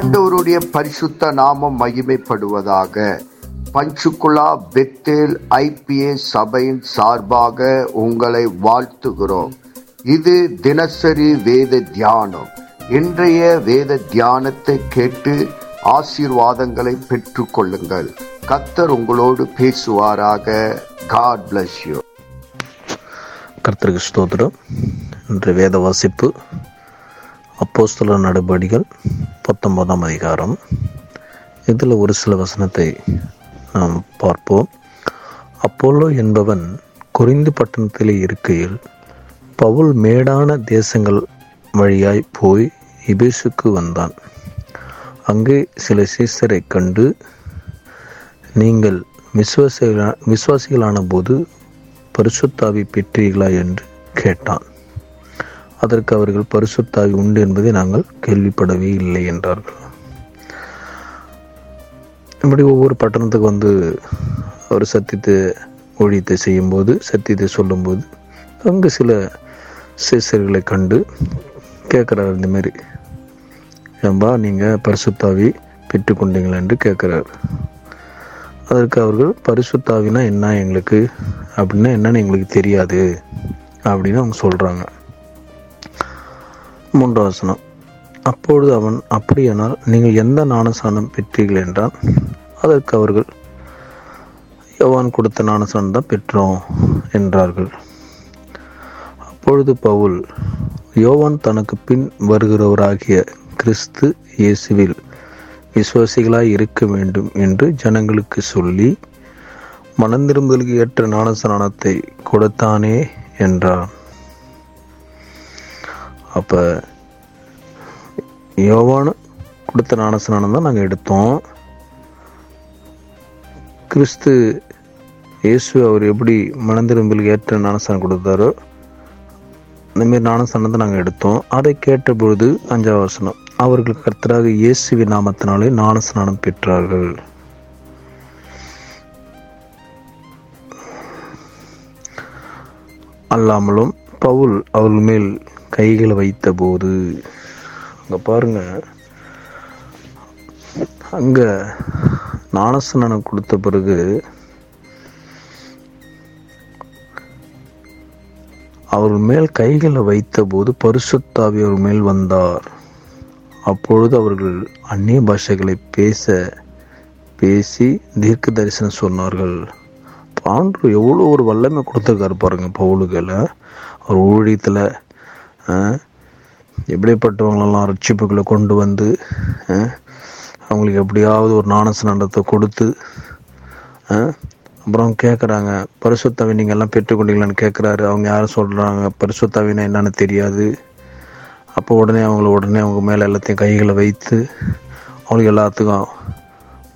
ஆண்டவருடைய பரிசுத்த நாமம் மகிமைப்படுவதாக. பஞ்சுகுலா பெத்தேல் ஐபிஏ சபையின் சார்பாக உங்களை வாழ்த்துகிறோம். இது தினசரி வேத தியானம். இன்றைய வேத தியானத்தை கேட்டு ஆசீர்வாதங்களை பெற்று கொள்ளுங்கள் கத்தர் உங்களோடு பேசுவாராக. காட் பிளஸ் யூ கர்த்தருக்கு ஸ்தோத்திரம். இன்று வேத வாசிப்பு அப்போஸ்தல நடபடிகள் பத்தொன்பதாம் அதிகாரம். இதில் ஒரு சில வசனத்தை நாம் பார்ப்போம். அப்போலோ என்பவன் குறிந்து பட்டணத்திலே இருக்கையில் பவுல் மேடான தேசங்கள் வழியாய் போய் இபேசுக்கு வந்தான். அங்கே சில சீசரை கண்டு நீங்கள் விசுவாசிகளா விசுவாசிகளான போது பரிசுத்தாவி பெற்றீர்களா? என்று கேட்டான். அதற்கு அவர்கள் பரிசுத்தாவி உண்டு என்பதை நாங்கள் கேள்விப்படவே இல்லை என்றார்கள். இப்படி ஒவ்வொரு பட்டணத்துக்கு வந்து அவர் சத்தியத்தை ஊழியத்தை செய்யும்போது சத்தியத்தை சொல்லும்போது அங்கு சில சிசர்களை கண்டு கேட்குறாரு இந்தமாரி ஏம்பா நீங்கள் பரிசுத்தாவி பெற்றுக்கொண்டீங்களா என்று கேட்குறாரு. அதற்கு அவர்கள் பரிசுத்தாவினா என்ன எங்களுக்கு? அப்படின்னா என்னன்னு எங்களுக்கு தெரியாது அப்படின்னு அவங்க சொல்கிறாங்க மூன்று வசனம் அப்பொழுது அவன் அப்படியானால் நீங்கள் எந்த ஞானசானம் பெற்றீர்கள் என்றான். அதற்கு அவர்கள் யோவான் கொடுத்த ஞானசானம் தான் பெற்றோம் என்றார்கள். அப்பொழுது பவுல் யோவான் தனக்கு பின் வருகிறவராகிய கிறிஸ்து இயேசுவில் விசுவாசிகளாய் இருக்க வேண்டும் என்று ஜனங்களுக்கு சொல்லி மனந்திரும்பலுக்கு ஏற்ற ஞானஸ்நானத்தை கொடுத்தானே என்றான். அப்போ யோவான் கொடுத்த ஞானஸ்நானம் தான் நாங்கள் எடுத்தோம். கிறிஸ்து இயேசு அவர் எப்படி மனந்திரும்பில் ஏற்ற ஞானஸ்தானம் கொடுத்தாரோ இந்தமாரி ஞானஸ்தானத்தை நாங்கள் எடுத்தோம். அதை கேட்டபொழுது அஞ்சாவது வசனம் அவர்கள் கர்த்தராக இயேசுவி நாமத்தினாலே ஞானஸ்நானம் பெற்றார்கள். அல்லாமலும் பவுல் அவர்கள் மேல் கைகளை வைத்த போது அங்கே பாருங்க அங்கே ஞானஸ்நானம் கொடுத்த பிறகு அவர்கள் மேல் கைகளை வைத்த போது பரிசுத்தாவி அவர் மேல் வந்தார். அப்பொழுது அவர்கள் அந்நிய பாஷைகளை பேச பேசி தீர்க்க தரிசனம் சொன்னார்கள். ஆண்டு எவ்வளோ ஒரு வல்லமை கொடுத்துருக்காரு பாருங்க பவுலுகளை அவர் ஊழியத்தில் எப்படிப்பட்டவங்களெல்லாம் ரட்சிப்புகளை கொண்டு வந்து அவங்களுக்கு எப்படியாவது ஒரு ஞானஸ்நானத்தை கொடுத்து அப்புறம் கேட்குறாங்க பரிசுத்தாவி நீங்கள் எல்லாம் பெற்றுக்கொண்டீங்களான்னு கேட்குறாரு அவங்க யாரும் சொல்கிறாங்க பரிசுத்தாவினா என்னன்னு தெரியாது. அப்போ உடனே அவங்கள உடனே அவங்க மேலே எல்லாத்தையும் கைகளை வைத்து அவங்களுக்கு எல்லாத்துக்கும்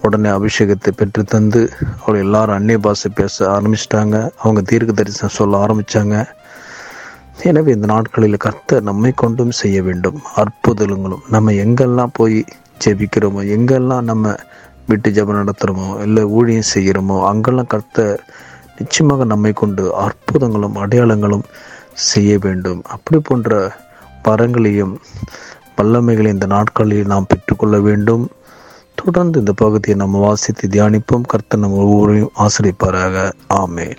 உடனே அபிஷேகத்தை பெற்று தந்து அவளை எல்லாரும் அந்நிய பாஷை பேச ஆரம்பிச்சிட்டாங்க. அவங்க தீர்க்க தரிசனம் சொல்ல ஆரம்பித்தாங்க எனவே இந்த நாட்களில் கர்த்தர் நம்மை கொண்டும் செய்ய வேண்டும். அற்புதங்களும் நம்ம எங்கெல்லாம் போய் ஜெபிக்கிறோமோ எங்கெல்லாம் நம்ம விட்டு ஜெபம் நடத்துகிறோமோ இல்லை ஊழியம் செய்கிறோமோ அங்கெல்லாம் கர்த்தர் நிச்சயமாக நம்மை கொண்டு அற்புதங்களும் அடையாளங்களும் செய்ய வேண்டும். அப்படி போன்ற வரங்களையும் வல்லமைகளை இந்த நாட்களில் நாம் பெற்றுக்கொள்ள வேண்டும். தொடர்ந்து இந்த பகுதியை நம்ம வாசித்து தியானிப்போம். கர்த்தர் நம்ம ஒவ்வொருவரையும் ஆசிரிப்பாராக ஆமேன்.